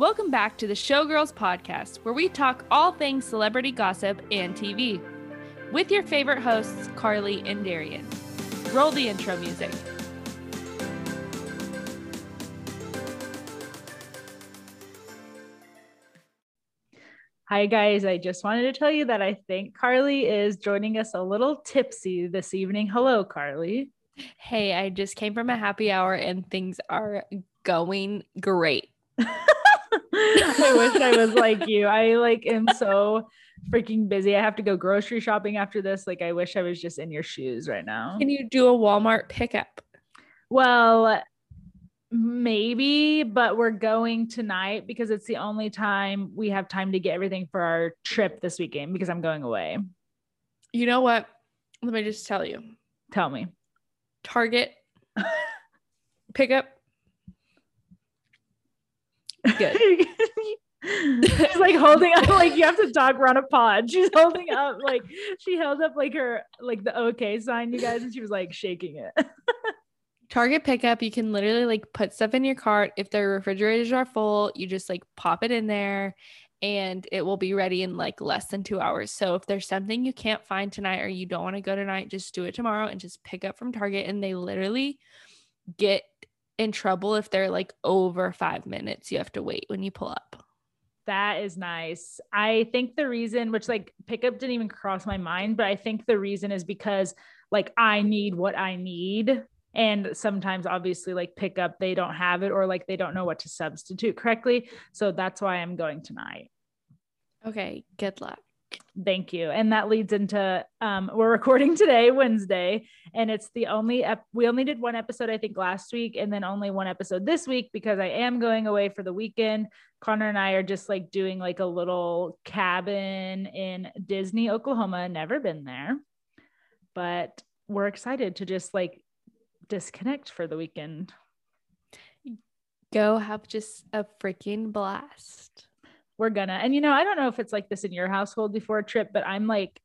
Welcome back to the Showgirls podcast, where we talk all things celebrity gossip and TV. With your favorite hosts, Carley and Darian. Roll the intro music. Hi, guys. I just wanted to tell you that I think Carley is joining us a little tipsy this evening. Hello, Carley. Hey, I just came from a happy hour and things are going great. I wish I was like you. I like am so freaking busy. I have to go grocery shopping after this. Like I wish I was just in your shoes right now. Can you do a Walmart pickup? Well, maybe, but we're going tonight because it's the only time we have time to get everything for our trip this weekend because I'm going away. You know what? Let me just tell you. Tell me. Target pickup. Good. She's like holding up, like you have to talk run a pod. She's holding up, like she held up like her, like the okay sign, you guys, and she was like shaking it. Target pickup, you can literally like put stuff in your cart. If their refrigerators are full, you just like pop it in there and it will be ready in like less than two hours. So if there's something you can't find tonight or you don't want to go tonight, just do it tomorrow and just pick up from Target. And they literally get in trouble if they're like over five minutes. You have to wait when you pull up. That is nice. I think the reason, which like pickup didn't even cross my mind, but I think the reason is because like I need what I need. And sometimes, obviously, like pickup, they don't have it or like they don't know what to substitute correctly. So that's why I'm going tonight. Okay. Good luck. Thank you. And that leads into um, we're recording today, Wednesday, and it's the only ep- we only did one episode I think last week, and then only one episode this week because I am going away for the weekend. Connor and I are just like doing like a little cabin in Disney, Oklahoma. Never been there, but we're excited to just like disconnect for the weekend. Go have just a freaking blast we're gonna and you know i don't know if it's like this in your household before a trip but i'm like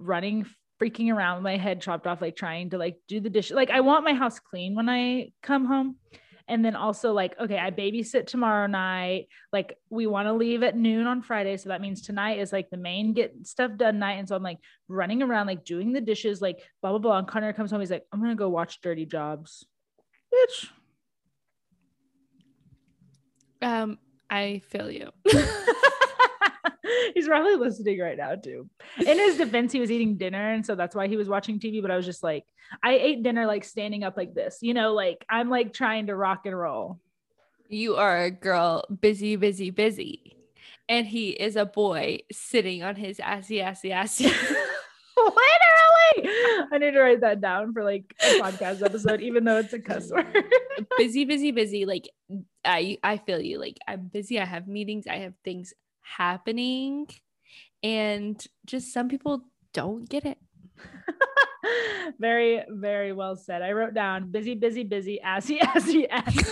running freaking around with my head chopped off like trying to like do the dish like i want my house clean when i come home. And then also like okay i babysit tomorrow night. Like we want to leave at noon on friday. So that means tonight is like the main get stuff done night. And so i'm like running around like doing the dishes like blah blah blah. And connor comes home. He's like i'm gonna go watch dirty jobs. Bitch. Um I feel you. He's probably listening right now too. In his defense, he was eating dinner, and so that's why he was watching TV. But I was just like, I ate dinner like standing up like this, you know, like I'm like trying to rock and roll. You are a girl, busy, busy, busy, and he is a boy sitting on his assy, assy, assy. Literally, I need to write that down for like a podcast episode, even though it's a cuss word. busy, busy, busy. Like I I feel you. Like I'm busy. I have meetings. I have things happening, and just some people don't get it. very very well said. I wrote down busy, busy, busy, assy, assy, assy.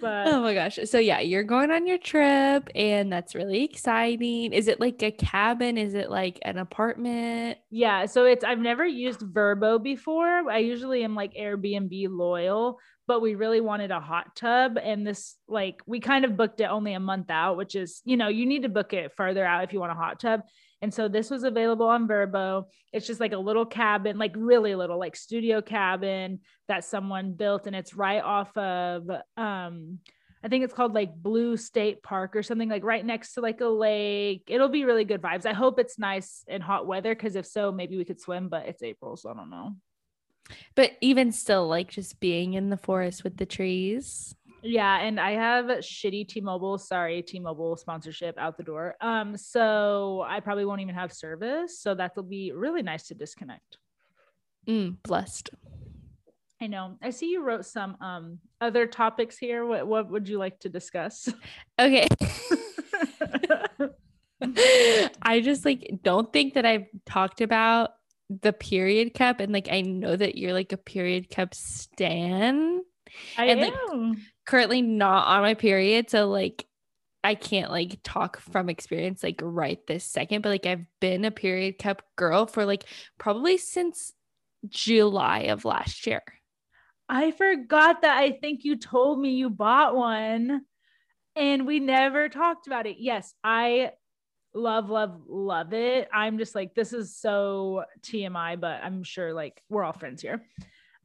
But oh my gosh. So yeah, you're going on your trip and that's really exciting. Is it like a cabin? Is it like an apartment? Yeah, so it's I've never used Vrbo before. I usually am like Airbnb loyal, but we really wanted a hot tub and this like we kind of booked it only a month out, which is, you know, you need to book it further out if you want a hot tub. And so this was available on Vrbo. It's just like a little cabin, like really little, like studio cabin that someone built, and it's right off of um I think it's called like Blue State Park or something like right next to like a lake. It'll be really good vibes. I hope it's nice and hot weather because if so, maybe we could swim, but it's April, so I don't know. But even still, like just being in the forest with the trees. Yeah, and I have shitty T-Mobile. Sorry, T-Mobile sponsorship out the door. Um, so I probably won't even have service. So that'll be really nice to disconnect. Mm, blessed. I know. I see you wrote some um other topics here. What what would you like to discuss? Okay. I just like don't think that I've talked about the period cup and like I know that you're like a period cup stan. I and, am. Like, currently not on my period. So like I can't like talk from experience like right this second, but like I've been a period cup girl for like probably since July of last year. I forgot that. I think you told me you bought one and we never talked about it. Yes, I love, love, love it. I'm just like, this is so TMI, but I'm sure like we're all friends here.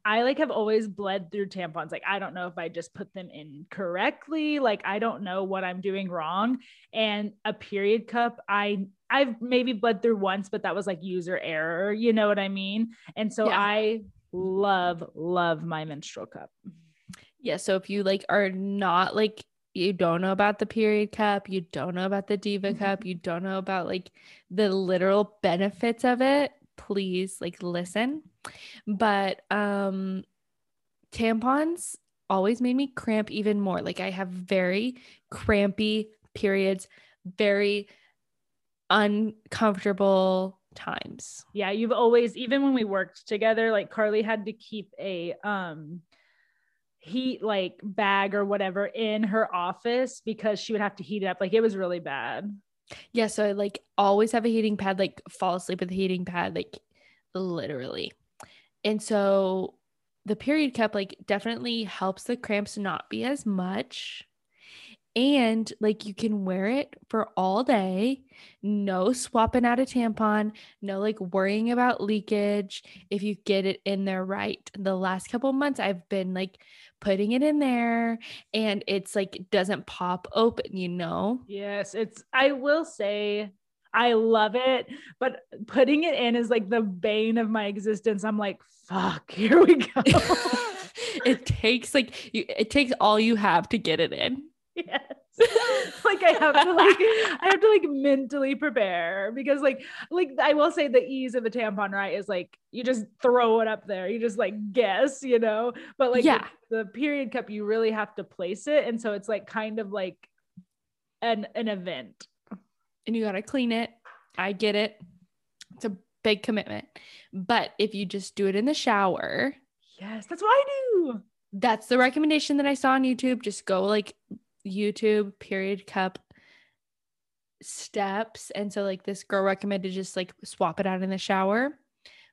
I like have always bled through tampons. Like, I don't know if I just put them in correctly. Like, I don't know what I'm doing wrong. And a period cup, I I've maybe bled through once, but that was like user error. You know what I mean? And so yeah. I love, love my menstrual cup. Yeah. So if you like are not like you don't know about the period cup, you don't know about the diva mm-hmm. cup, you don't know about like the literal benefits of it, please like listen. But um tampons always made me cramp even more. Like I have very crampy periods, very uncomfortable times. Yeah, you've always even when we worked together, like Carley had to keep a um heat like bag or whatever in her office because she would have to heat it up. Like it was really bad. Yeah, so I like always have a heating pad, like fall asleep with a heating pad, like literally. And so the period cup like definitely helps the cramps not be as much. And like you can wear it for all day. No swapping out a tampon. No like worrying about leakage. If you get it in there right the last couple months i've been like putting it in there and it's like doesn't pop open you know? Yes it's i will say I love it, but putting it in is like the bane of my existence. I'm like, fuck, here we go. it takes like you, it takes all you have to get it in. Yes. like I have to like I have to like mentally prepare because like like I will say the ease of a tampon right is like you just throw it up there you just like guess you know but like yeah the, the period cup you really have to place it and so it's like kind of like an an event and you got to clean it I get it it's a big commitment but if you just do it in the shower yes that's what I do that's the recommendation that I saw on YouTube just go like YouTube period cup steps. And so, like, this girl recommended just like swap it out in the shower.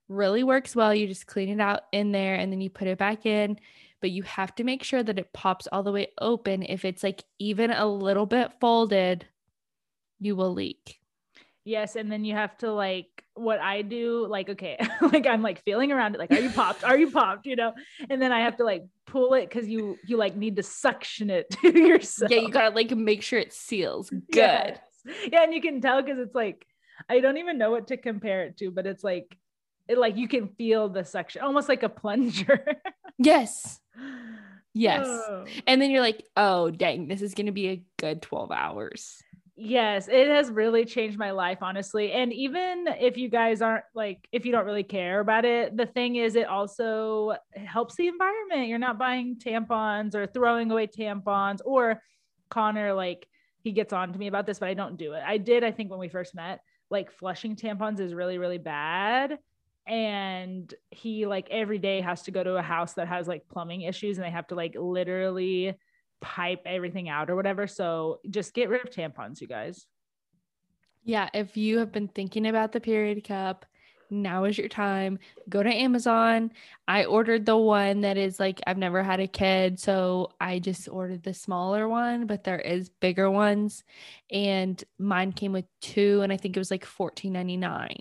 Really works well. You just clean it out in there and then you put it back in. But you have to make sure that it pops all the way open. If it's like even a little bit folded, you will leak. Yes. And then you have to like what I do, like, okay, like I'm like feeling around it, like, are you popped? Are you popped? You know? And then I have to like pull it because you you like need to suction it to yourself. Yeah, you gotta like make sure it seals good. Yes. Yeah, and you can tell because it's like I don't even know what to compare it to, but it's like it like you can feel the suction, almost like a plunger. yes. Yes. Oh. And then you're like, oh dang, this is gonna be a good 12 hours. Yes, it has really changed my life, honestly. And even if you guys aren't like, if you don't really care about it, the thing is, it also helps the environment. You're not buying tampons or throwing away tampons, or Connor, like, he gets on to me about this, but I don't do it. I did, I think, when we first met, like, flushing tampons is really, really bad. And he, like, every day has to go to a house that has like plumbing issues and they have to, like, literally pipe everything out or whatever. So just get rid of tampons, you guys. Yeah, if you have been thinking about the period cup, now is your time. Go to Amazon. I ordered the one that is like I've never had a kid, so I just ordered the smaller one, but there is bigger ones and mine came with two and I think it was like $14.99.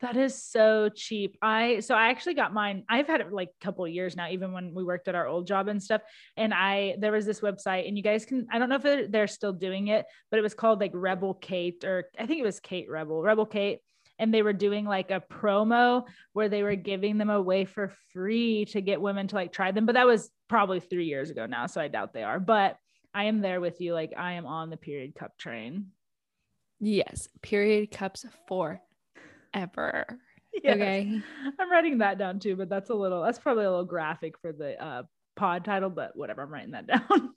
That is so cheap. I so I actually got mine. I've had it like a couple years now, even when we worked at our old job and stuff. And I there was this website, and you guys can I don't know if they're still doing it, but it was called like Rebel Kate, or I think it was Kate Rebel, Rebel Kate. And they were doing like a promo where they were giving them away for free to get women to like try them. But that was probably three years ago now. So I doubt they are. But I am there with you. Like I am on the period cup train. Yes, period cups for ever. Yes. Okay. I'm writing that down too, but that's a little that's probably a little graphic for the uh pod title, but whatever, I'm writing that down.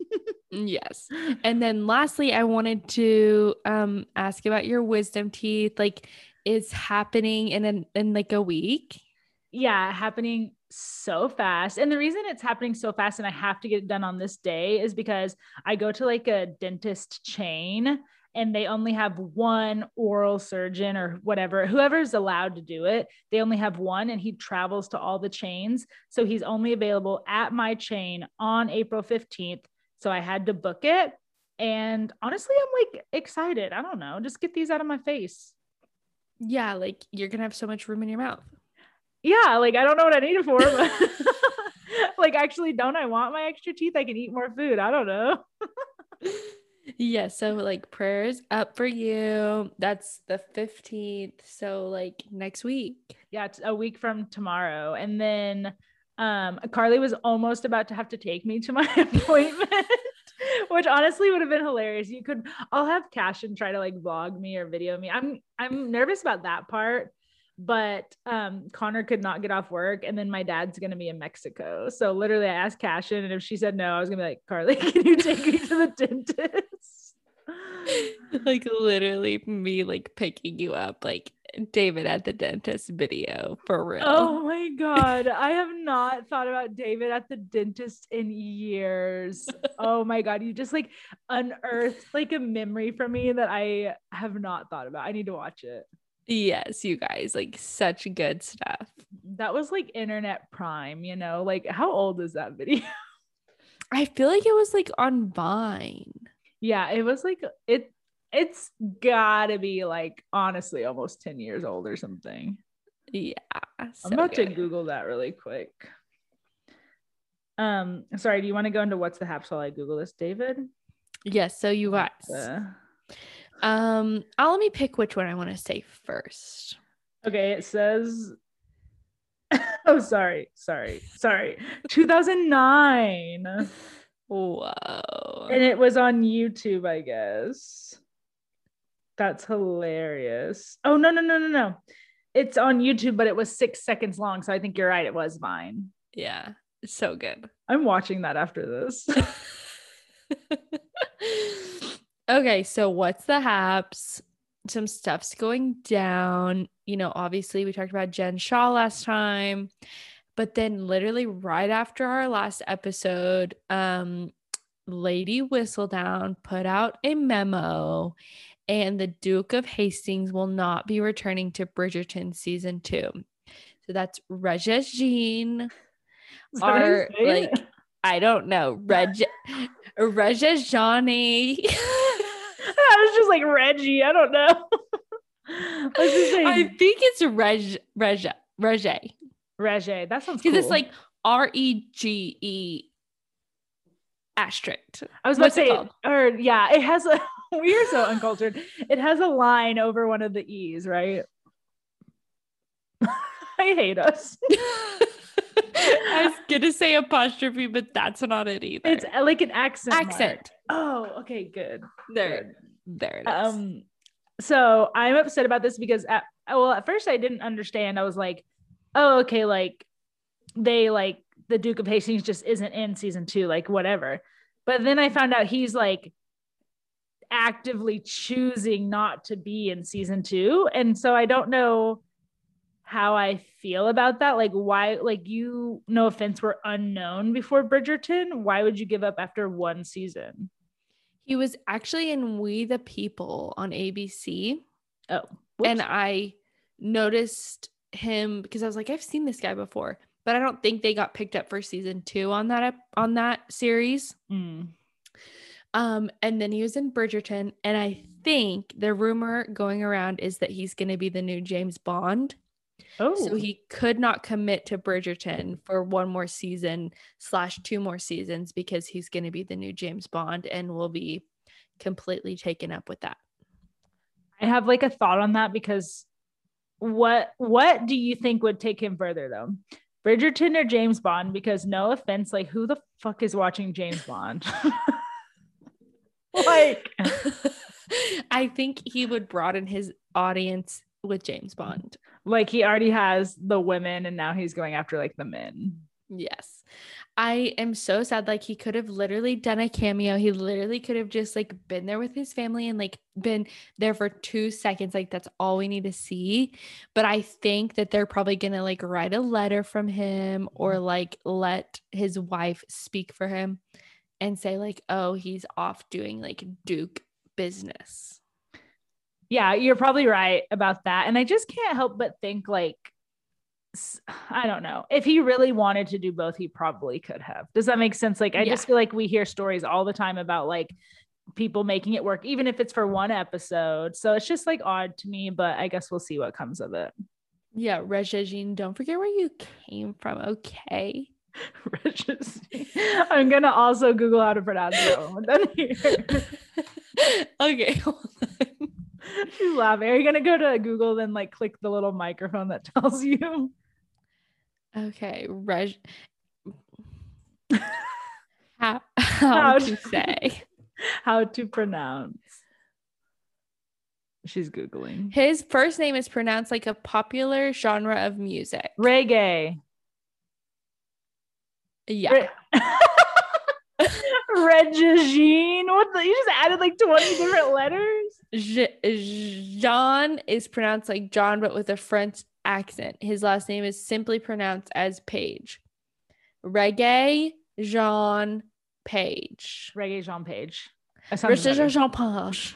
yes. And then lastly, I wanted to um ask about your wisdom teeth. Like is happening in an in like a week. Yeah, happening so fast. And the reason it's happening so fast and I have to get it done on this day is because I go to like a dentist chain and they only have one oral surgeon or whatever, whoever's allowed to do it. They only have one, and he travels to all the chains. So he's only available at my chain on April 15th. So I had to book it. And honestly, I'm like excited. I don't know. Just get these out of my face. Yeah, like you're gonna have so much room in your mouth. Yeah, like I don't know what I need it for, but like actually, don't I want my extra teeth? I can eat more food. I don't know. yeah, so like prayers up for you. That's the 15th. So like next week. Yeah, it's a week from tomorrow. And then um Carley was almost about to have to take me to my appointment. which honestly would have been hilarious. You could I'll have Cash and try to like vlog me or video me. I'm I'm nervous about that part but um, Connor could not get off work, and then my dad's gonna be in Mexico. So literally, I asked Cashin, and if she said no, I was gonna be like, Carley, can you take me to the dentist? like literally me like picking you up like David at the dentist video for real. Oh my god, I have not thought about David at the dentist in years. oh my god, you just like unearthed like a memory for me that I have not thought about. I need to watch it. Yes, you guys, like such good stuff. That was like internet prime, you know? Like how old is that video? I feel like it was like on Vine. Yeah, it was like it it's gotta be like honestly almost 10 years old or something. Yeah. So I'm about good. to Google that really quick. Um, sorry, do you want to go into what's the haps while I Google this, David? Yes, so you guys. Uh, um, I'll let me pick which one I want to say first. Okay, it says Oh, sorry. Sorry. Sorry. 2009. Whoa. And it was on YouTube, I guess. That's hilarious. Oh, no, no, no, no, no. It's on YouTube, but it was six seconds long. So I think you're right. It was Vine. Yeah. It's so good. I'm watching that after this. Okay, so what's the haps? Some stuff's going down. You know, obviously, we talked about Jen Shah last time, but then literally right after our last episode, um, Lady Whistledown put out a memo, and the Duke of Hastings will not be returning to Bridgerton season two. So that's Regé-Jean, our like I don't know, Reg Regé-Johnny. I was just like Reggie. I don't know. I think it's Reg Reg Regé. Regé. That sounds because cool. it's like R E G E asterisk. I was about What's to say, or yeah, it has a. we are so uncultured. It has a line over one of the E's, right? I hate us. I was gonna say apostrophe, but that's not it either. It's like an accent. Accent. Mark. Oh, okay, good. There. Good. There it is. Um, so I'm upset about this because at well, at first I didn't understand. I was like, oh, okay, like they like the Duke of Hastings just isn't in season two, like whatever. But then I found out he's like actively choosing not to be in season two. And so I don't know how I feel about that. Like, why, like, you, no offense, were unknown before Bridgerton. Why would you give up after one season? He was actually in We the People on ABC. Oh. Whoops. And I noticed him because I was like, I've seen this guy before, but I don't think they got picked up for season two on that on that series. Mm. Um, and then he was in Bridgerton, and I think the rumor going around is that he's going to be the new James Bond. Oh, so he could not commit to Bridgerton for one more season slash two more seasons because he's going to be the new James Bond and will be completely taken up with that. I have like a thought on that because what what do you think would take him further though? Bridgerton or James Bond? Because no offense, like who the fuck is watching James Bond? like I think he would broaden his audience with James Bond. Like he already has the women and now he's going after like the men. Yes. I am so sad. Like he could have literally done a cameo. He literally could have just like been there with his family and like been there for two seconds. Like that's all we need to see. But I think that they're probably gonna like write a letter from him or mm-hmm. like let his wife speak for him and say, like, oh, he's off doing like Duke business. Yeah, you're probably right about that. And I just can't help but think like I don't know. If he really wanted to do both, he probably could have. Does that make sense? Like I yeah. just feel like we hear stories all the time about like people making it work, even if it's for one episode. So it's just like odd to me, but I guess we'll see what comes of it. Yeah, Regine, don't forget where you came from, okay? I'm gonna also Google how to pronounce it. okay. She's laughing. Are you gonna go to Google then like click the little microphone that tells you? Okay, Reg. how, how, how to say? How to pronounce? She's googling. His first name is pronounced like a popular genre of music. Reggae. Yeah. Re- Regine. What the, you just added like 20 different letters? Jean is pronounced like John, but with a French accent. His last name is simply pronounced as Page. Reggae Jean Page. Reggae Jean Page. Jean Jean Page.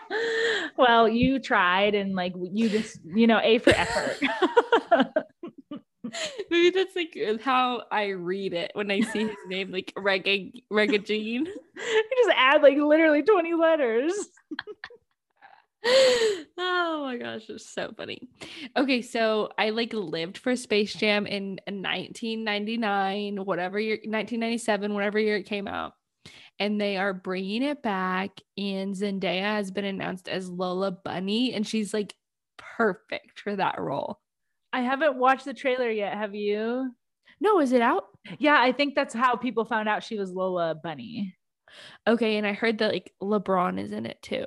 well, you tried and like you just, you know, A for effort. Maybe that's like how I read it when I see his name, like Reggae Reggae Jean. you just add like literally 20 letters. Oh my gosh, it's so funny. Okay, so I like lived for Space Jam in 1999, whatever year, 1997, whatever year it came out. And they are bringing it back, and Zendaya has been announced as Lola Bunny, and she's like perfect for that role. I haven't watched the trailer yet. Have you? No, is it out? Yeah, I think that's how people found out she was Lola Bunny. Okay, and I heard that like LeBron is in it too.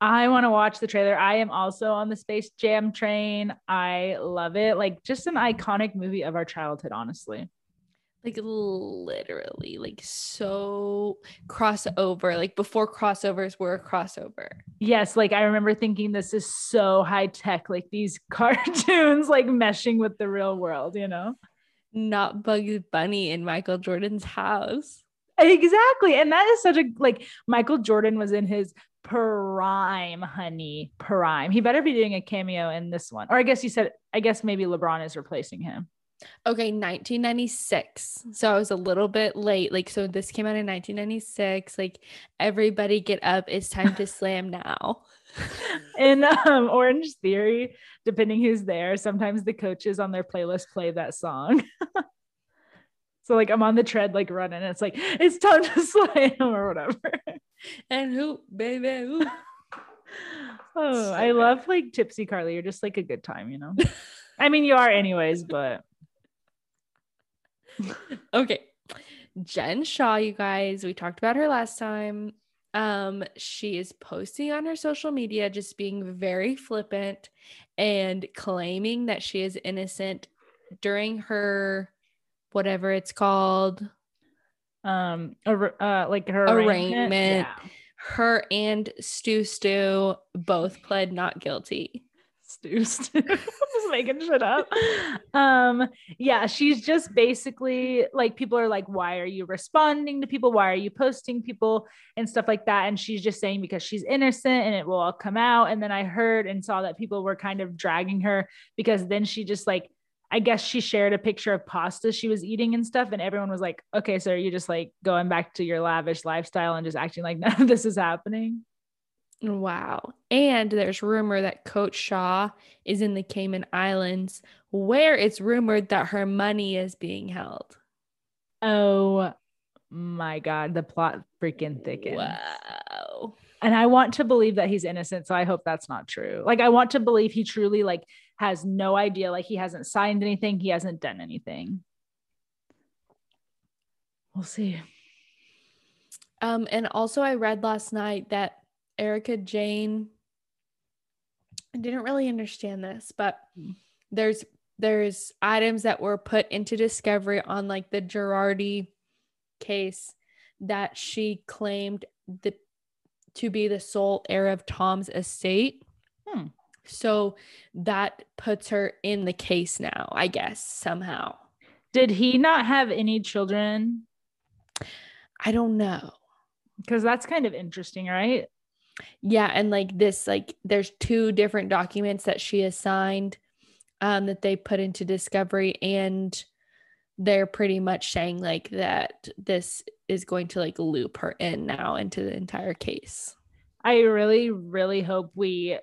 I want to watch the trailer. I am also on the Space Jam train. I love it. Like just an iconic movie of our childhood, honestly. Like literally, like so crossover. Like before crossovers were a crossover. Yes, like I remember thinking this is so high tech, like these cartoons like meshing with the real world, you know? Not Bugs Bunny in Michael Jordan's house. Exactly. And that is such a like Michael Jordan was in his prime, honey, prime. He better be doing a cameo in this one. Or I guess you said, I guess maybe LeBron is replacing him. Okay, 1996. So I was a little bit late. Like, so this came out in 1996. Like, everybody get up. It's time to slam now. in um, Orange Theory, depending who's there, sometimes the coaches on their playlist play that song. So like I'm on the tread, like running. it's like it's time to slam or whatever. And who, baby, who? oh, so I good. love like Tipsy Carley. You're just like a good time, you know. I mean, you are anyways, but okay. Jen Shah, you guys, we talked about her last time. Um, she is posting on her social media, just being very flippant and claiming that she is innocent during her whatever it's called. Um uh, like her arraignment, arraignment. Yeah. her and stu stu both pled not guilty. Stu stu just making shit up. Um yeah she's just basically like people are like why are you responding to people? Why are you posting people? and stuff like that. And she's just saying because she's innocent and it will all come out. And then i heard and saw that people were kind of dragging her because then she just like I guess she shared a picture of pasta she was eating and stuff. And everyone was like, okay, so are you just like going back to your lavish lifestyle and just acting like none of this is happening? Wow. And there's rumor that Coach Shah is in the Cayman Islands where it's rumored that her money is being held. Oh my God. The plot freaking thickens. Wow. And I want to believe that he's innocent. So I hope that's not true. Like, I want to believe he truly like has no idea. Like he hasn't signed anything, he hasn't done anything. We'll see. Um, and also I read last night that Erika Jayne. I didn't really understand this, but there's there's items that were put into discovery on like the Girardi case that she claimed the to be the sole heir of Tom's estate. Hmm. So that puts her in the case now, I guess, somehow. Did he not have any children? I don't know. Because that's kind of interesting, right? Yeah, and like this, like there's two different documents that she has signed um that they put into discovery and they're pretty much saying like that this is going to like loop her in now into the entire case. I really, really hope we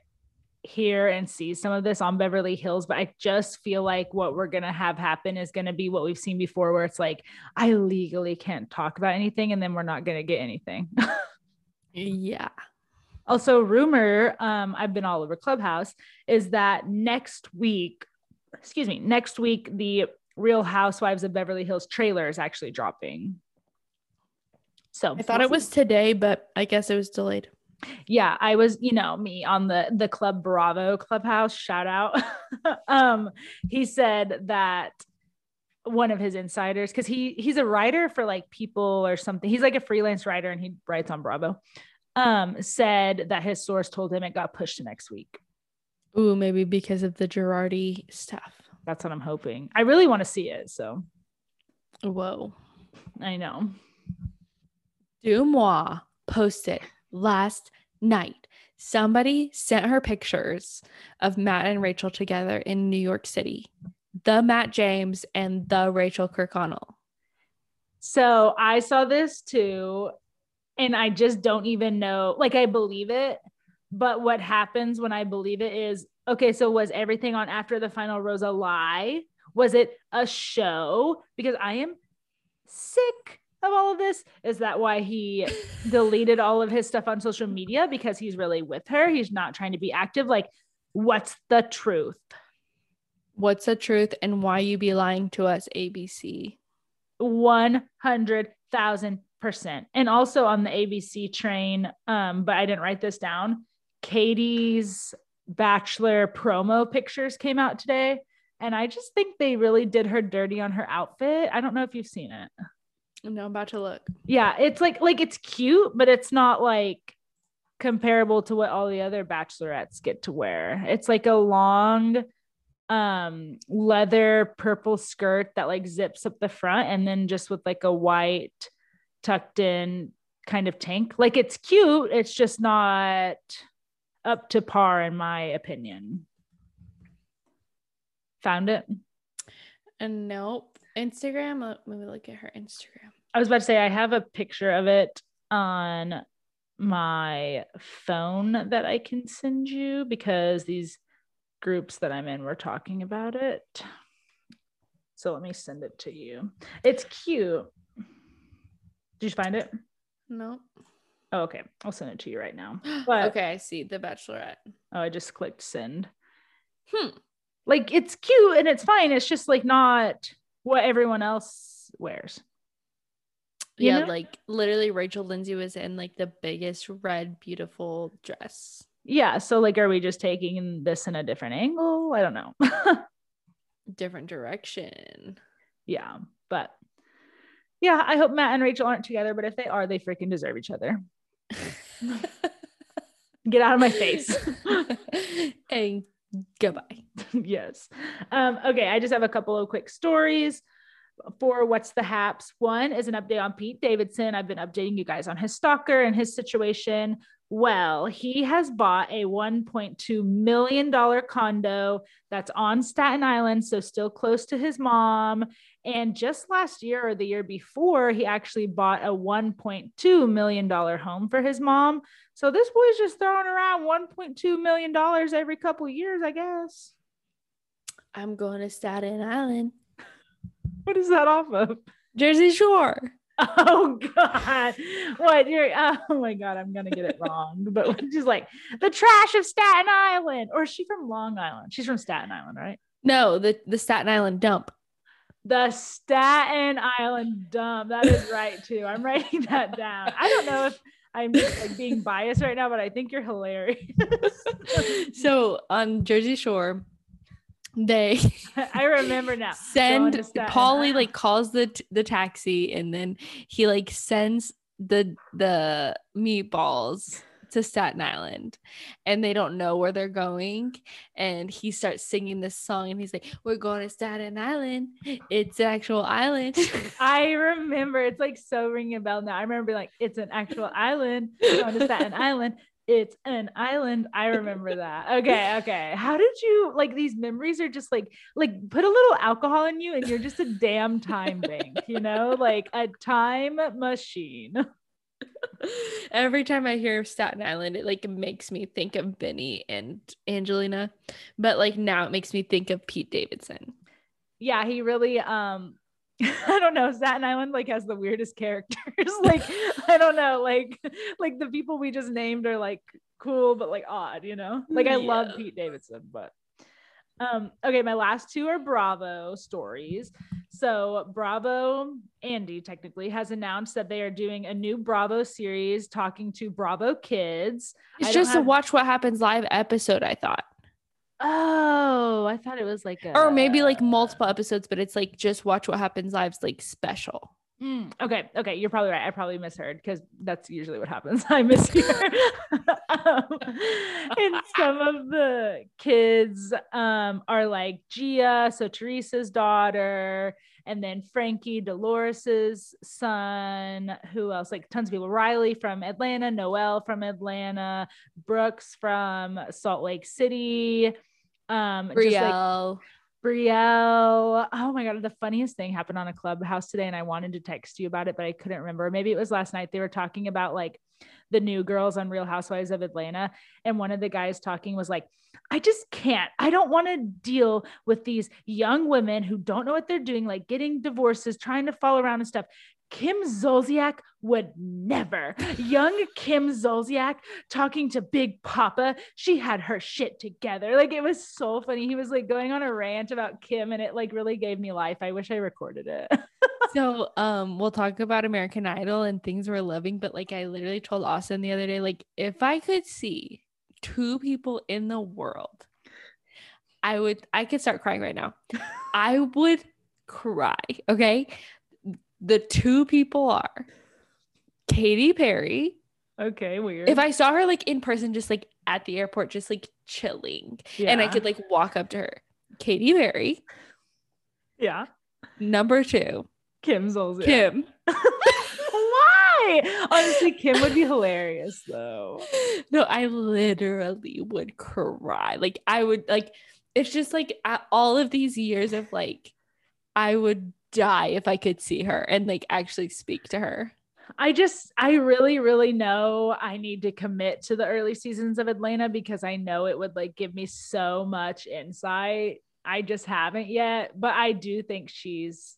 hear and see some of this on Beverly Hills, but I just feel like what we're going to have happen is going to be what we've seen before, where it's like, I legally can't talk about anything, and then we're not going to get anything. yeah. Also, rumor, um, I've been all over Clubhouse, is that next week, excuse me, next week, the Real Housewives of Beverly Hills trailer is actually dropping. So I thought it was today, but I guess it was delayed yeah i was you know me on the the club bravo clubhouse shout out. Um he said that one of his insiders because he he's a writer for like people or something. He's like a freelance writer and he writes on bravo. Um said that his source told him it got pushed to next week. Ooh, maybe because of the Girardi stuff. that's what i'm hoping. I really want to see it so. Whoa. i know. DeuxMoi posted last night. Somebody sent her pictures of Matt and Rachel together in New York City. The Matt James and the Rachel Kirkconnell. So I saw this too, and I just don't even know. Like, I believe it, but what happens when I believe it is okay, so was everything on After the Final Rose a lie? Was it a show? Because I am sick of all of this. Is that why he deleted all of his stuff on social media? Because he's really with her. He's not trying to be active. Like, what's the truth? What's the truth and why you be lying to us, ABC? 100,000%. And also on the ABC train, um, but I didn't write this down. Katie's bachelor promo pictures came out today. And I just think they really did her dirty on her outfit. I don't know if you've seen it. No, I'm about to look. Yeah, it's like like it's cute, but it's not like comparable to what all the other bachelorettes get to wear. It's like a long um leather purple skirt that like zips up the front and then just with like a white tucked in kind of tank. Like it's cute, it's just not up to par in my opinion. Found it? And nope. Instagram. Let me look at her Instagram. I was about to say I have a picture of it on my phone that I can send you because these groups that I'm in were talking about it. So let me send it to you. It's cute. Did you find it? No. Oh, okay. I'll send it to you right now. But okay, I see the Bachelorette. oh, I just clicked send. Hmm. Like it's cute and it's fine. It's just like not what everyone else wears. Yeah, know? like literally Rachel Lindsay was in like the biggest red, beautiful dress. Yeah. So like are we just taking this in a different angle? I don't know. Different direction. yeah. But yeah, I hope Matt and Rachel aren't together, but if they are, they freaking deserve each other. Get out of my face. and goodbye. yes. Um, okay, I just have a couple of quick stories for what's the haps. One is an update on Pete Davidson. I've been updating you guys on his stalker and his situation. Well, he has bought a $1.2 million condo that's on Staten Island, so still close to his mom. And just last year or the year before, he actually bought a $1.2 million home for his mom. So this boy's just throwing around $1.2 million every couple years, I guess. I'm going to Staten Island. What is that off of? Jersey Shore. Oh God! What you're? Oh my God! I'm gonna get it wrong, but she's like the trash of Staten Island, or is she from Long Island? She's from Staten Island, right? No, the the Staten Island dump. The Staten Island dump. That is right too. I'm writing that down. I don't know if I'm like being biased right now, but I think you're hilarious. so on Jersey Shore, they I remember now. send Paulie like calls the the taxi and then he like sends the the meatballs to Staten Island and they don't know where they're going and he starts singing this song and he's like we're going to Staten Island it's an actual island I remember it's like so ringing a bell now. I remember like, it's an actual island going to Staten Island. It's an island. I remember that. Okay, okay. How did you like these memories are just like like put a little alcohol in you and you're just a damn time bank, you know, like a time machine. Every time I hear of Staten Island, it like makes me think of Benny and Angelina, but like now it makes me think of Pete Davidson. Yeah, he really um I don't know. Staten Island like has the weirdest characters. like I don't know, like like the people we just named are like cool but like odd, you know? Like I yeah. love Pete Davidson, but um okay, my last two are Bravo stories. So Bravo Andy technically has announced that they are doing a new Bravo series talking to Bravo kids. It's just have- a watch what happens live episode, I thought. Oh, I thought it was like a or maybe like multiple episodes, but it's like just watch what happens live's like special. Mm, okay, okay, you're probably right. I probably misheard because that's usually what happens. I mishear. um, and some of the kids um, are like Gia, so Teresa's daughter, and then Frankie, Dolores's son. Who else? Like tons of people. Riley from Atlanta, Noel from Atlanta, Brooks from Salt Lake City. Um, Brielle. Like, Brielle. Oh my God. The funniest thing happened on a clubhouse today, and I wanted to text you about it, but I couldn't remember. Maybe it was last night. They were talking about like the new girls on Real Housewives of Atlanta. And one of the guys talking was like, I just can't. I don't want to deal with these young women who don't know what they're doing, like getting divorces, trying to fall around and stuff. Kim Zolciak would never. Young Kim Zolciak talking to Big Papa, she had her shit together. Like it was so funny. He was like going on a rant about Kim and it like really gave me life. I wish I recorded it. so um we'll talk about American Idol and things we're loving, but like I literally told Austin the other day, like if I could see two people in the world, I would I could start crying right now. I would cry. Okay the two people are Katy Perry. Okay, weird. If I saw her like in person, just like at the airport, just like chilling, yeah. and I could like walk up to her, Katy Perry. Yeah. Number two, Kim Zolciak. Kim. Why? Honestly, Kim would be hilarious though. No, I literally would cry. Like I would like. It's just like all of these years of like, I would die if I could see her and like actually speak to her. I just, I really, really know I need to commit to the early seasons of Atlanta because I know it would like give me so much insight. I just haven't yet, but I do think she's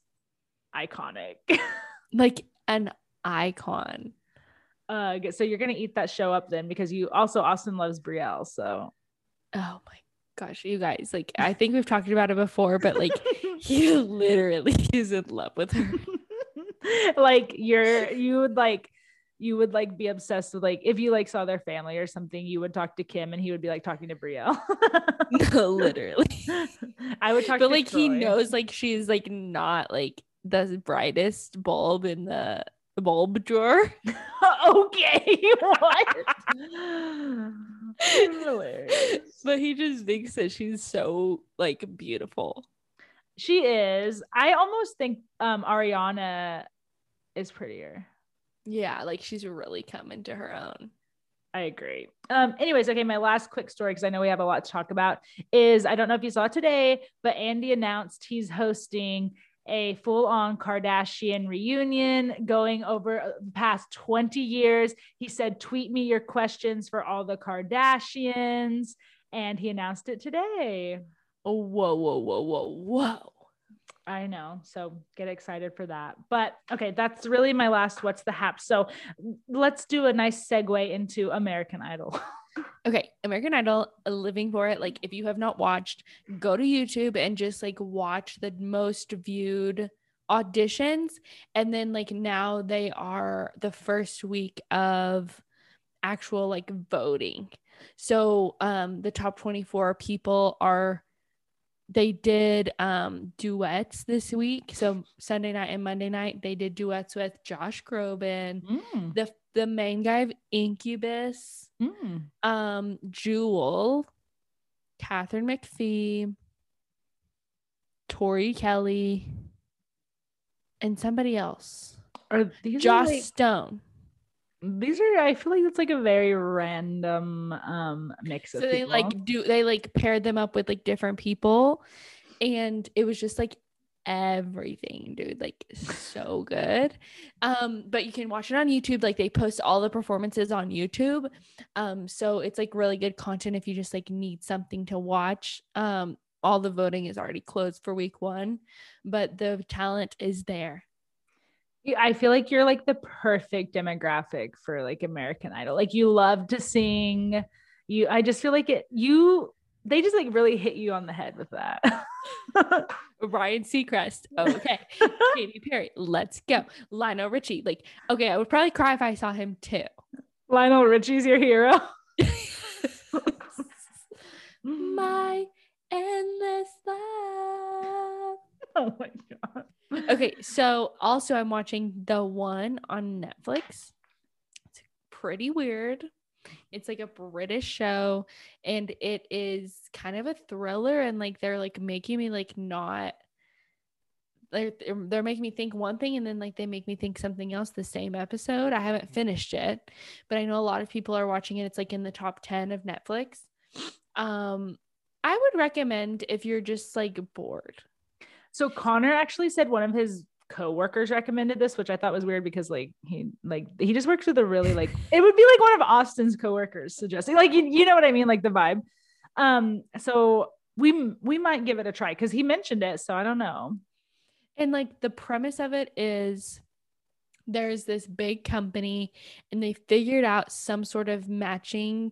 iconic. like an icon. Uh, so you're gonna eat that show up then because you also Austin loves Brielle. So, oh my gosh, you guys, like I think we've talked about it before, but like he literally is in love with her. like you're you would like you would like be obsessed with like if you like saw their family or something, you would talk to Kim and he would be like talking to Brielle. no, literally. I would talk to him. but like Troy. he knows like she's like not like the brightest bulb in the bulb drawer. okay. What? but he just thinks that she's so like beautiful. She is. I almost think um Ariana is prettier. Yeah, like she's really coming to her own. I agree. Um, anyways, okay, my last quick story, because I know we have a lot to talk about, is I don't know if you saw today, but Andy announced he's hosting a full on Kardashian reunion going over uh, the past 20 years. He said, Tweet me your questions for all the Kardashians. And he announced it today. Oh, whoa, whoa, whoa, whoa, whoa. I know. So get excited for that. But okay, that's really my last what's the hap. So let's do a nice segue into American Idol. okay, American Idol, living for it. Like if you have not watched, go to YouTube and just like watch the most viewed auditions and then like now they are the first week of actual like voting. So um the top 24 people are they did um duets this week. So Sunday night and Monday night they did duets with Josh Groban, mm. the the main guy of Incubus, mm. um, Jewel, Katharine McPhee, Tori Kelly, and somebody else. Are these Joss like- Stone. These are I feel like it's like a very random um mix So of they people. like do they like paired them up with like different people and it was just like everything dude like so good. Um but you can watch it on youtube like they post all the performances on youtube um so it's like really good content if you just like need something to watch. Um all the voting is already closed for week one but the talent is there I feel like you're like the perfect demographic for like American Idol. Like you love to sing. You I just feel like it you they just like really hit you on the head with that. Ryan Seacrest. Okay. Katy Perry. Let's go. Lionel Richie. Like, okay, I would probably cry if I saw him too. Lionel Richie's your hero. My endless love. Oh my god. Okay, so also I'm watching The One on Netflix. It's pretty weird. It's like a British show and it is kind of a thriller and like they're like making me like not they're they're making me think one thing and then like they make me think something else the same episode. I haven't finished it, but I know a lot of people are watching it. It's like in the top 10 of Netflix. Um I would recommend if you're just like bored. So Connor actually said one of his coworkers recommended this, which I thought was weird because like he like he just works with a really like it would be like one of Austin's coworkers suggesting like you, you know what I mean like the vibe. Um so we we might give it a try because he mentioned it so I don't know. And like the premise of it is there's this big company and they figured out some sort of matching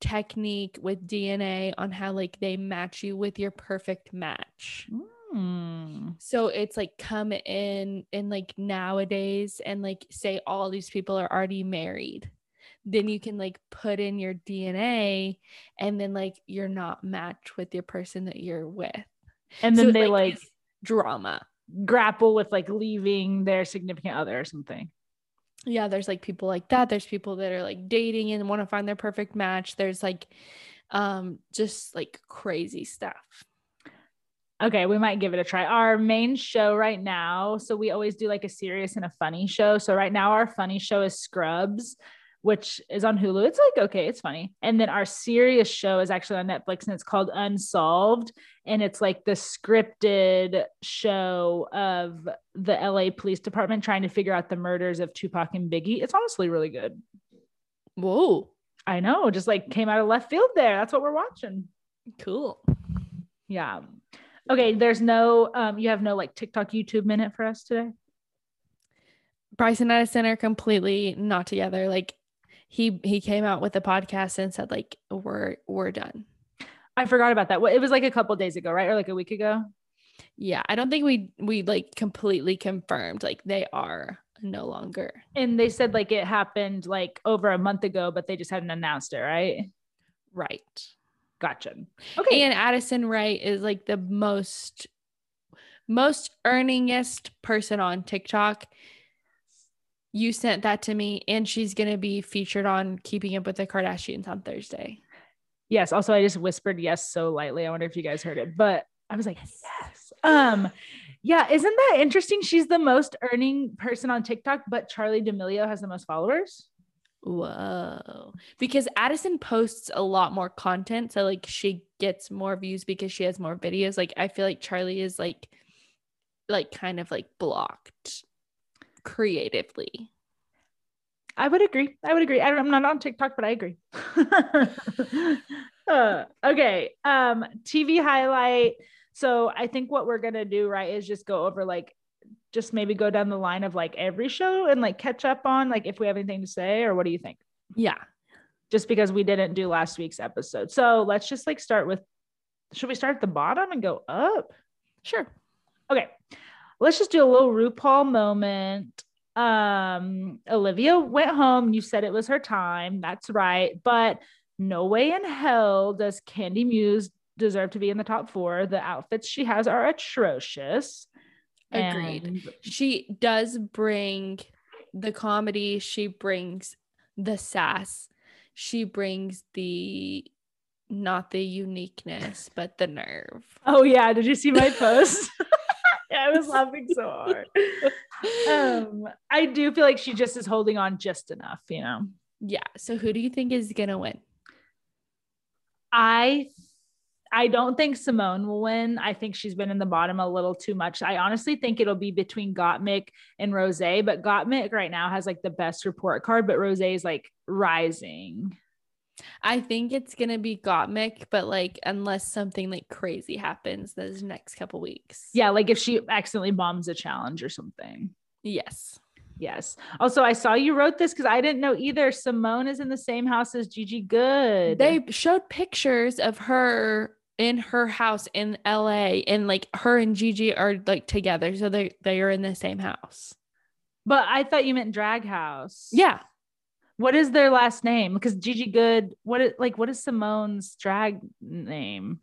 technique with DNA on how like they match you with your perfect match. Hmm. So it's like come in and like nowadays and like say all these people are already married. Then you can like put in your DNA and then like you're not matched with your person that you're with. And then it, they like is drama. grapple with like leaving their significant other or something. yeah there's like people like that there's people that are like dating and want to find their perfect match there's like um just like crazy stuff Okay, we might give it a try. Our main show right now, so we always do like a serious and a funny show. So right now our funny show is Scrubs, which is on Hulu. It's like okay, it's funny. And then our serious show is actually on Netflix and it's called Unsolved and it's like the scripted show of the LA Police Department trying to figure out the murders of Tupac and Biggie. It's honestly really good. whoa I know, just like came out of left field there. That's what we're watching. cool Yeah. Okay, there's no um you have no like TikTok YouTube minute for us today. bryce and addison are completely not together like he he came out with a podcast and said like we're we're done I forgot about that. Well, it was like a couple days ago, right? Or like a week ago. yeah i don't think we we like completely confirmed like they are no longer And they said like it happened like over a month ago, but they just hadn't announced it, right? right Gotcha. Okay. and addison wright is like the most most earningest person on tiktok you sent that to me and she's going to be featured on keeping up with the kardashians on thursday yes. Also, I just whispered yes so lightly. I wonder if you guys heard it, but I was like, yes. Um, yeah, isn't that interesting? She's the most earning person on TikTok, but Charli D'Amelio has the most followers. Whoa because addison posts a lot more content so like she gets more views because she has more videos like i feel like charli is like like kind of like blocked creatively I would agree. I would agree. I I'm not on TikTok, but I agree. Uh, okay. Um, TV highlight. So I think what we're gonna do, right, is just go over like just maybe go down the line of like every show and like catch up on like if we have anything to say, or what do you think? yeah Just because we didn't do last week's episode. So let's just like start with should we start at the bottom and go up? sure Okay. Let's just do a little RuPaul moment. Um, Olivia went home. You said it was her time. That's right. But no way in hell does Kandy Muse deserve to be in the top four. The outfits she has are atrocious. Agreed. And she does bring the comedy she brings the sass she brings the not the uniqueness but the nerve oh yeah, did you see my post? I was laughing so hard. Um, I do feel like she just is holding on just enough, you know. Yeah. So who do you think is gonna win? I I don't think Symone will win. I think she's been in the bottom a little too much. I honestly think it'll be between Gottmik and Rose, but Gottmik right now has like the best report card, but Rose is like rising. I think it's gonna be Gottmik, but like unless something like crazy happens those next couple weeks. Yeah, like if she accidentally bombs a challenge or something. Yes. Yes. Also, I saw you wrote this because I didn't know either. Symone is in the same house as Gigi Goode. They showed pictures of her in her house in LA and like her and Gigi are like together. So they they are in the same house. But I thought you meant drag house. Yeah. What is their last name? Because Gigi Goode, what is like what is Symone's drag name?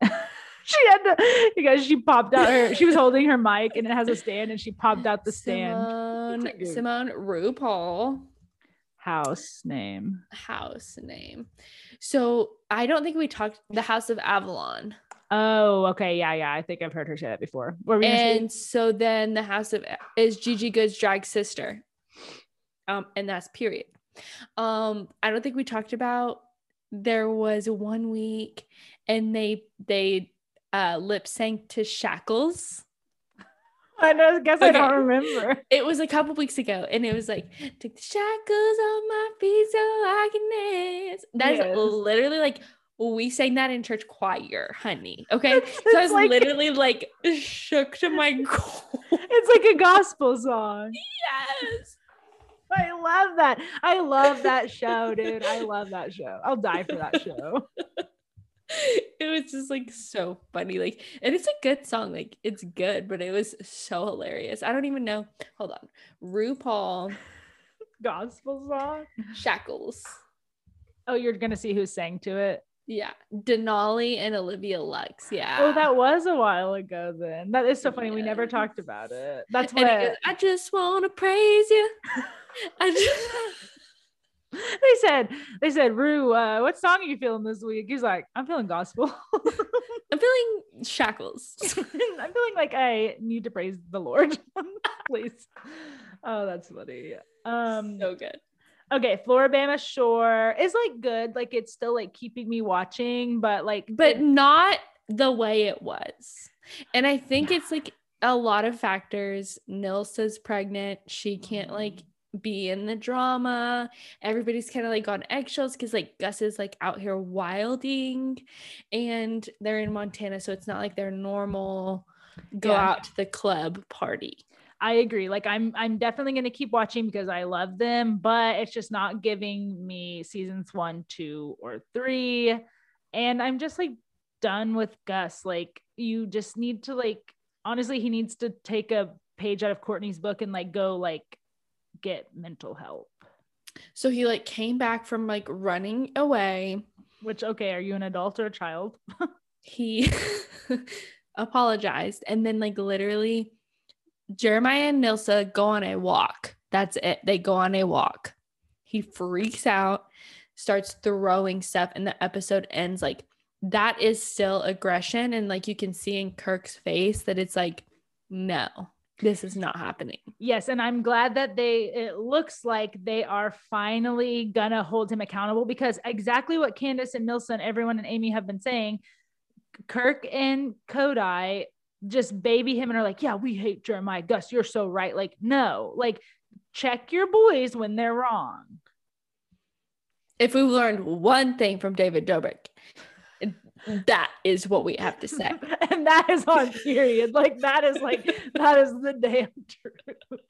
she had to because she popped out her she was holding her mic and it has a stand and she popped out the stand. Symone, Symone RuPaul House name. house name. So I don't think we talked the House of Avalon. Oh, okay. Yeah, yeah. I think I've heard her say that before. Were we gonna say? And so then the House of is Gigi Goode's drag sister. Um, and that's period. Um, I don't think we talked about there was one week and they they uh lip sync to shackles. I know, guess I Okay. don't remember. It was a couple weeks ago, and it was like, take the shackles off my feet so I can dance. That's Yes. literally like we sang that in church choir, honey. Okay. It's, so I was like literally like shook to my core. it's like a gospel song. yes. I love that. I love that show, dude. I love that show. I'll die for that show. It was just like so funny. Like, and it's a good song. Like, it's good, but it was so hilarious. I don't even know. Hold on. RuPaul Gospel song. Shackles. Oh, you're gonna see who sang to it. Yeah. Denali and Olivia Lux. Yeah. Oh, that was a while ago then. That is so funny. We never talked about it. That's And what goes, I just want to praise you. I just, they said. They said, Ru, uh, what song are you feeling this week? He's like, I'm feeling gospel. I'm feeling shackles. I'm feeling like I need to praise the Lord. Please. Oh, that's funny. Um so good. okay, Floribama Shore is like good. Like it's still like keeping me watching, but like But not the way it was. And I think it's like a lot of factors. Nilsa's pregnant. She can't like be in the drama. Everybody's kind of like on eggshells because like Gus is like out here wilding and they're in Montana. So it's not like their normal go Yeah. out to the club party. I agree. Like I'm I'm definitely gonna keep watching because I love them, but it's just not giving me seasons one, two, or three. And I'm just like done with Gus. Like you just need to like honestly, he needs to take a page out of Kortni's book and like go like get mental help. So he like came back from like running away. Which okay, are you an adult or a child? He apologized and then like literally Jeremiah and Nilsa go on a walk. That's it. They go on a walk. He freaks out, starts throwing stuff, and the episode ends like that is still aggression. And like you can see in Kirk's face that it's like, no, this is not happening. Yes, and I'm glad that they it looks like they are finally gonna hold him accountable because exactly what Candace and Nilsa and everyone and Aimee have been saying, Kirk and Codi just baby him and are like, yeah, we hate Jeremiah. Gus, you're so right. Like, no, like check your boys when they're wrong. If we learned one thing from David Dobrik, that is what we have to say. and that is on period. Like that is like that is the damn truth.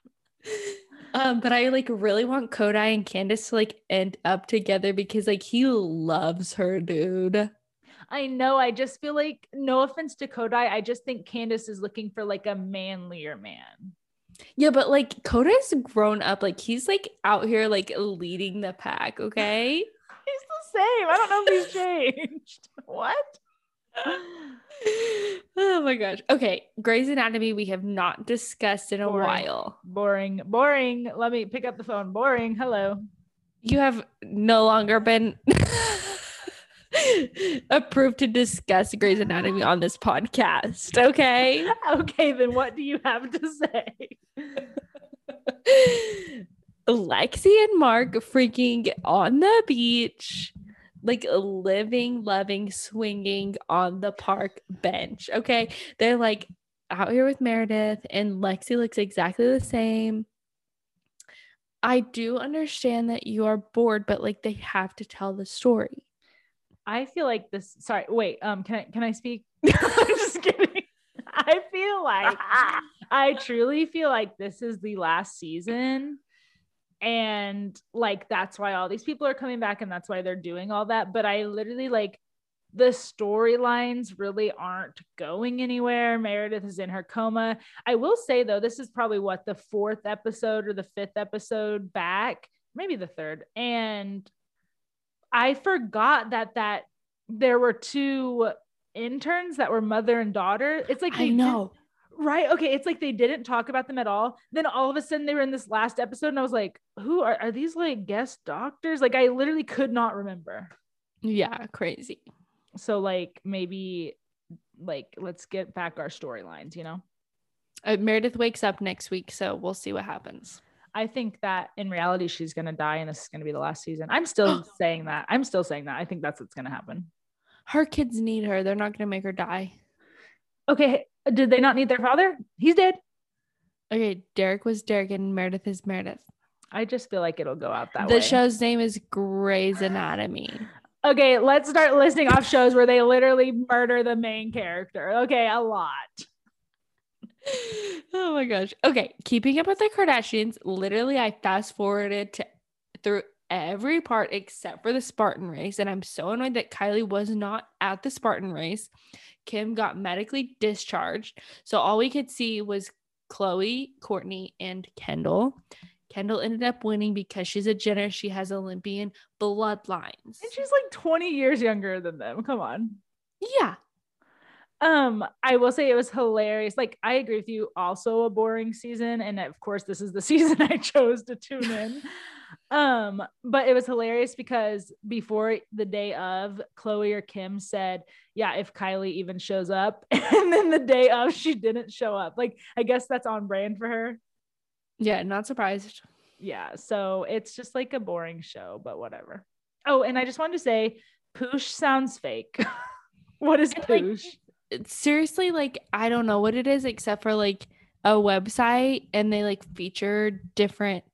Um, but I like really want Codi and Candace to like end up together because like he loves her, dude. I know. I just feel like, no offense to Codi, I just think Candace is looking for like a manlier man. Yeah, but like Codi's grown up, like he's like out here like leading the pack, okay? Same. I don't know if he's changed. what? oh my gosh. Okay, Grey's Anatomy we have not discussed in a Boring. while. Boring. Boring. Let me pick up the phone. Boring. Hello. You have no longer been approved to discuss Grey's Anatomy on this podcast. Okay. Okay, then what do you have to say? Lexie and Mark freaking on the beach, like living, loving, swinging on the park bench. Okay. They're like out here with Meredith, and Lexie looks exactly the same. I do understand that you are bored, but like they have to tell the story. I feel like this. Sorry, wait. Um, can I can I speak? I'm just kidding. I feel like I truly feel like this is the last season, and like that's why all these people are coming back, and that's why they're doing all that. But I literally like the storylines really aren't going anywhere. Meredith is in her coma. I will say though, this is probably what the fourth episode or the fifth episode back, maybe the third, and I forgot that that there were two interns that were mother and daughter. It's like I know. Right. Okay. It's like they didn't talk about them at all. Then all of a sudden they were in this last episode, and I was like, who are, are these like guest doctors? Like I literally could not remember. Yeah, crazy. So like maybe like let's get back our storylines, you know? Uh, Meredith wakes up next week, so we'll see what happens. I think that in reality she's gonna die and this is gonna be the last season. I'm still saying that. I'm still saying that. I think that's what's gonna happen. Her kids need her. They're not gonna make her die. Okay. Did they not need their father? He's dead. Okay, Derek was Derek and Meredith is Meredith. I just feel like it'll go out that the way. The show's name is Grey's Anatomy. Okay, let's start listing off shows where they literally murder the main character. Okay, a lot. oh my gosh. Okay, keeping up with the Kardashians. Literally, I fast forwarded to through every part except for the Spartan race, and I'm so annoyed that Kylie was not at the Spartan race. Kim got medically discharged, so all we could see was Khloé, Kourtney, and Kendall. Kendall ended up winning because she's a Jenner. She has Olympian bloodlines. And she's like 20 years younger than them. Come on. Yeah. Um, I will say it was hilarious. Like, I agree with you. Also, a boring season, and of course, this is the season I chose to tune in. um, but it was hilarious because before the day of, Khloé or Kim said, "Yeah, if Kylie even shows up," and then the day of, she didn't show up. Like, I guess that's on brand for her. Yeah, not surprised. Yeah, so it's just like a boring show, but whatever. Oh, and I just wanted to say, Poosh sounds fake. what is And, like, Poosh? Seriously, like I don't know what it is except for like a website and they like feature different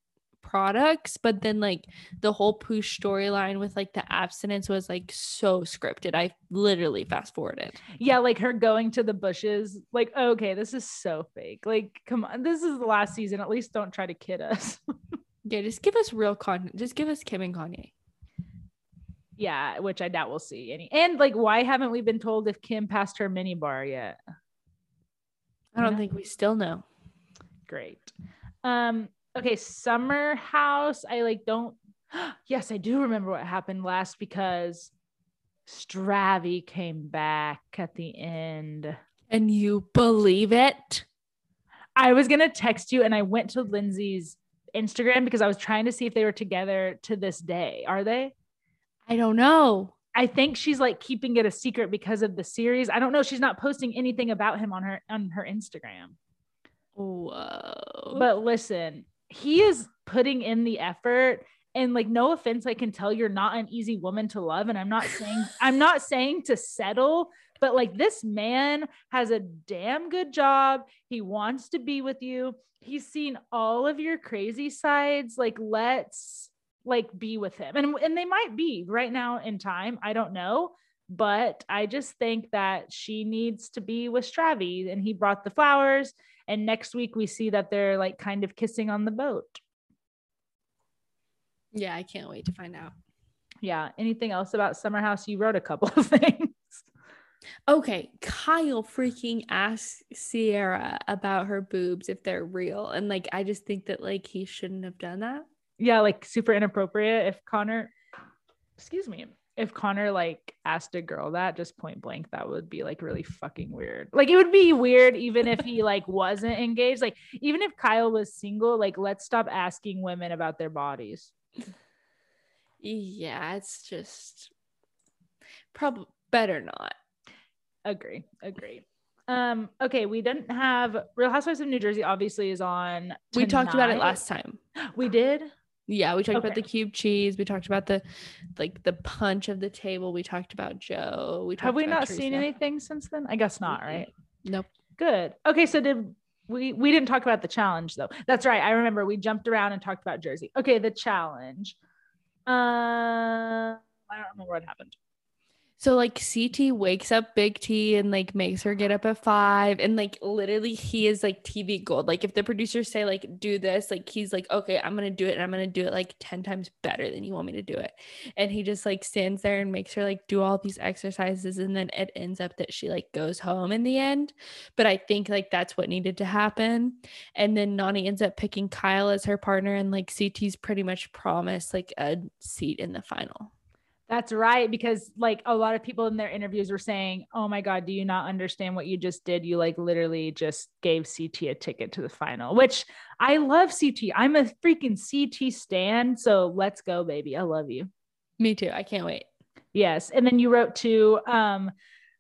products, but then like the whole Poosh storyline with like the abstinence was like so scripted. I literally fast forwarded. yeah, like her going to the bushes. Like, okay, this is so fake. Like, come on, this is the last season. At least don't try to kid us. Yeah, just give us real content. Just give us Kim and Kanye. yeah, which I doubt we'll see any. And like, why haven't we been told if Kim passed her mini bar yet? I don't Yeah. think we still know. Great. Um, okay, Summer House. I like don't yes, I do remember what happened last because Stravy came back at the end. And you believe it? I was gonna text you and I went to Lindsay's Instagram because I was trying to see if they were together to this day. Are they? I don't know. I think she's like keeping it a secret because of the series. I don't know. She's not posting anything about him on her on her Instagram. Whoa. But listen, he is putting in the effort. And like, no offense, I can tell you're not an easy woman to love. And I'm not saying I'm not saying to settle, but like this man has a damn good job. He wants to be with you. He's seen all of your crazy sides. Like, let's like be with him. And and they might be right now in time. I don't know. But I just think that she needs to be with Stravy And he brought the flowers. And next week we see that they're like kind of kissing on the boat. yeah, I can't wait to find out. Yeah. Anything else about Summer House? You wrote a couple of things. Okay, Kyle freaking asked Ciara about her boobs if they're real. And like I just think that like he shouldn't have done that. Yeah, like super inappropriate. If Connor, excuse me, if Connor like asked a girl that just point blank, that would be like really fucking weird. Like it would be weird even if he like wasn't engaged. Like even if Kyle was single, like let's stop asking women about their bodies. Yeah, it's just Probably better not. Agree. Agree. Um, okay, we didn't have Real Housewives of New Jersey obviously is on. We talked about it last time. We did. Yeah, we talked about the cube cheese. We talked about the like the punch of the table. We talked about Joe. We talked Have we not seen anything since then? I guess not, right? Nope. Good. Okay, so did we we didn't talk about the challenge though. That's right. I remember we jumped around and talked about Jersey. Okay, the challenge. Uh I don't remember what happened. So like CT wakes up Big T and like makes her get up at five and like literally he is like TV gold. Like if the producers say like do this, like he's like, okay, I'm gonna do it and I'm gonna do it like 10 times better than you want me to do it. And he just like stands there and makes her like do all these exercises and then it ends up that she like goes home in the end. But I think like that's what needed to happen. And then Nany ends up picking Kyle as her partner and like CT's pretty much promised like a seat in the final. That's right. Because like a lot of people in their interviews were saying, Oh my God, do you not understand what you just did? You like literally just gave CT a ticket to the final, which I love CT. I'm a freaking CT stand. So let's go, baby. I love you. Me too. I can't wait. Yes. And then you wrote to um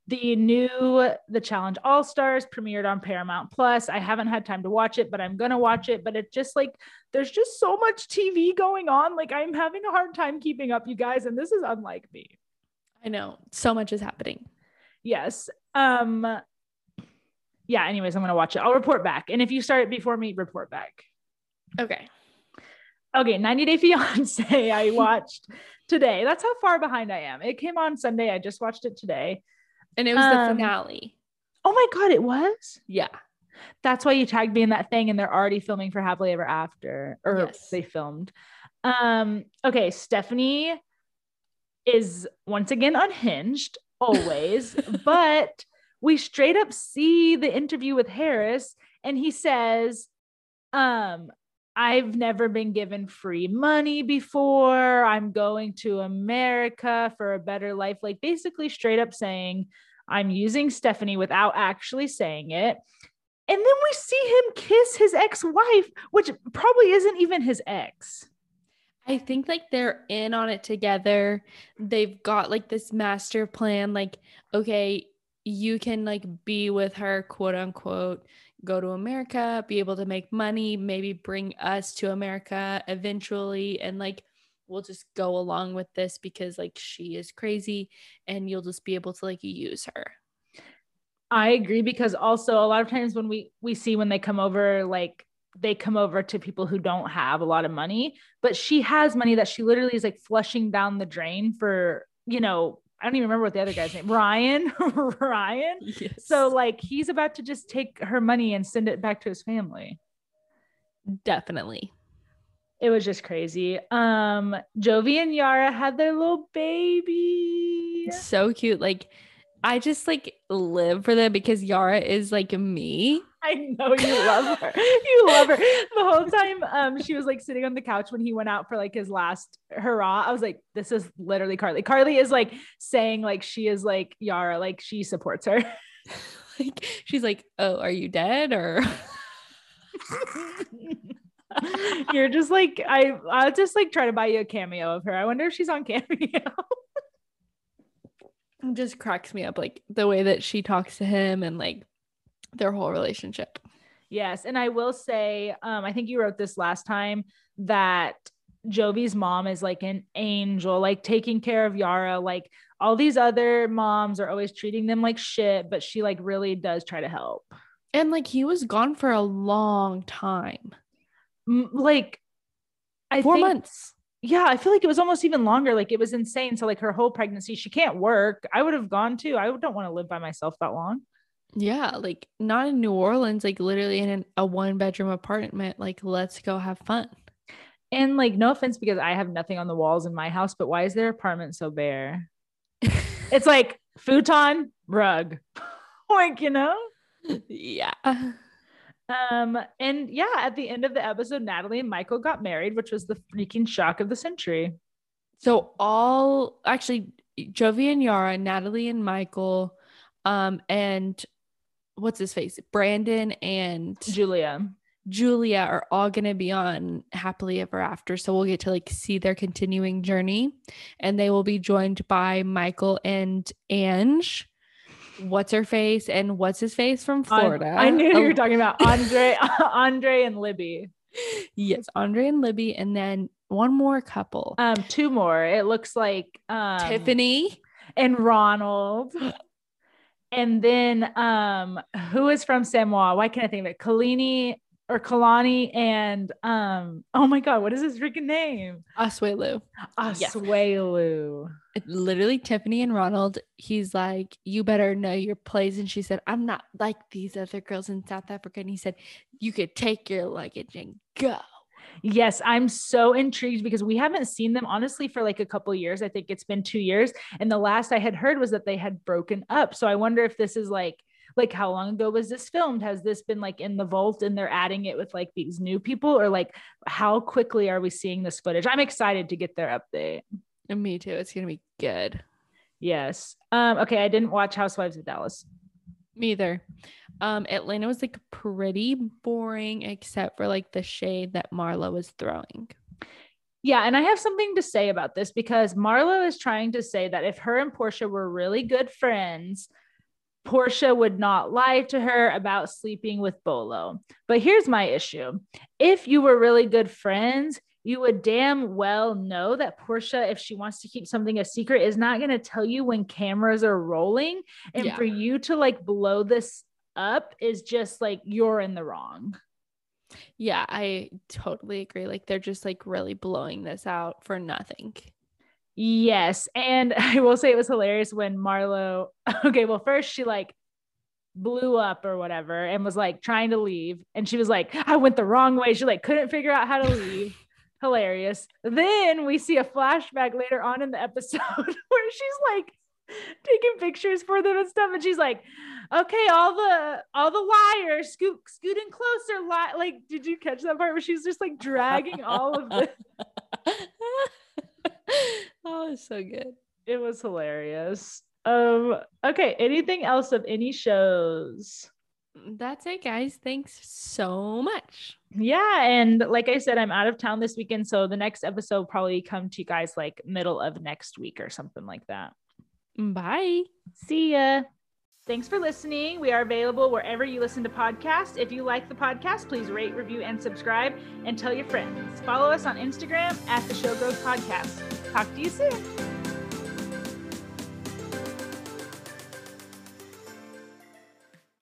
the new The Challenge All Stars premiered on Paramount Plus. I haven't had time to watch it, but I'm gonna watch it. But it's just like there's just so much TV going on. Like I'm having a hard time keeping up, you guys, and this is unlike me. I know so much is happening. Yes. Um yeah, anyways, I'm gonna watch it. I'll report back. And if you start it before me, report back. Okay. Okay, 90 Day Fiance, I watched today. That's how far behind I am. It came on Sunday. I just watched it today. And it was the Um, finale. Oh my god, it was? Yeah. That's why you tagged me in that thing, and they're already filming for Happily Ever After, or Yes. they filmed. Um, okay, Stephanie is once again unhinged, always, but we straight up see the interview with Harris, and he says, um, I've never been given free money before. I'm going to America for a better life. Like basically straight up saying, I'm using Stephanie without actually saying it. And then we see him kiss his ex wife, which probably isn't even his ex. I think like they're in on it together. They've got like this master plan like okay, you can like be with her quote unquote go to America, be able to make money, maybe bring us to America eventually and like we'll just go along with this because like she is crazy and you'll just be able to like use her. I agree because also a lot of times when we we see when they come over like they come over to people who don't have a lot of money, but she has money that she literally is like flushing down the drain for, you know, I don't even remember what the other guy's name, Ryan, Ryan. Yes. So like he's about to just take her money and send it back to his family. definitely. It was just crazy. Um Jovi and Yara had their little baby. So cute. Like I just like live for them because Yara is like me. I know you love her. You love her. The whole time um she was like sitting on the couch when he went out for like his last hurrah. I was like, this is literally Carley. Carley is like saying like she is like Yara, like she supports her. like she's like, "Oh, are you dead or You're just like I I'll just like try to buy you a cameo of her. I wonder if she's on cameo. It just cracks me up like the way that she talks to him and like their whole relationship. Yes, and I will say, um, I think you wrote this last time that Jovi's mom is like an angel, like taking care of Yara. Like all these other moms are always treating them like shit, but she like really does try to help. And like he was gone for a long time. M- Like, I 4 think, months. Yeah, I feel like it was almost even longer. Like it was insane. So like her whole pregnancy, she can't work. I would have gone too. I don't want to live by myself that long. Yeah, like not in New Orleans, like literally in an, a one bedroom apartment. Like let's go have fun. And like, no offense, because I have nothing on the walls in my house, but why is their apartment so bare? It's like futon, rug. like, you know? yeah. Um, and yeah, at the end of the episode, Natalie and Michael got married, which was the freaking shock of the century. So all actually Jovi and Yara, Natalie and Michael, um, and what's his face? Brandon and Julia. Julia are all going to be on Happily Ever After. So we'll get to like see their continuing journey. And they will be joined by Michael and Ange. What's her face and what's his face from Florida? I knew you were talking about Andre, Andre and Libby. Yes, Andre and Libby. And then one more couple. Um, two more. It looks like um, Tiffany and Ronald. And then um, who is from Samoa? Why can't I think of it? Kalini or Kalani and um oh my god, what is his freaking name? Asuelu. Yes. Literally Tiffany and Ronald, he's like, You better know your place. And she said, I'm not like these other girls in South Africa. And he said, You could take your luggage and go. Yes, I'm so intrigued because we haven't seen them honestly for like a couple years. I think it's been 2 years and the last I had heard was that they had broken up. So I wonder if this is like like how long ago was this filmed? Has this been like in the vault and they're adding it with like these new people? Or like how quickly are we seeing this footage? I'm excited to get their update. And me too. It's gonna be good. Yes. Um okay i didn't watch housewives of dallas me either. Um atlanta was like pretty boring except for like the shade that marlo was throwing. Yeah, and I have something to say about this because Marlo is trying to say that if her and Porsha were really good friends, Porsha would not lie to her about sleeping with Bolo. But here's my issue. If you were really good friends, you would damn well know that Porsha, if she wants to keep something a secret, is not going to tell you when cameras are rolling. And yeah. for you to like blow this up is just like you're in the wrong. Yeah, I totally agree. Like they're just like really blowing this out for nothing. Yes. And I will say it was hilarious when Marlo, okay, well, first she like blew up or whatever and was like trying to leave. And she was like, I went the wrong way. She like couldn't figure out how to leave. Hilarious. Then we see a flashback later on in the episode where she's like taking pictures for them and stuff. And she's like, okay, all the all the liars scoot scooting closer. Li-. Like, did you catch that part where she's just like dragging all of the oh, it's so good. It was hilarious. Um, okay, anything else of any shows? That's it, guys. Thanks so much. Yeah, and like I said, I'm out of town this weekend, so the next episode probably come to you guys like middle of next week or something like that. Bye. See ya. Thanks for listening. We are available wherever you listen to podcasts. If you like the podcast, please rate, review, and subscribe and tell your friends. Follow us on Instagram at the Showgirls Podcast. Talk to you soon.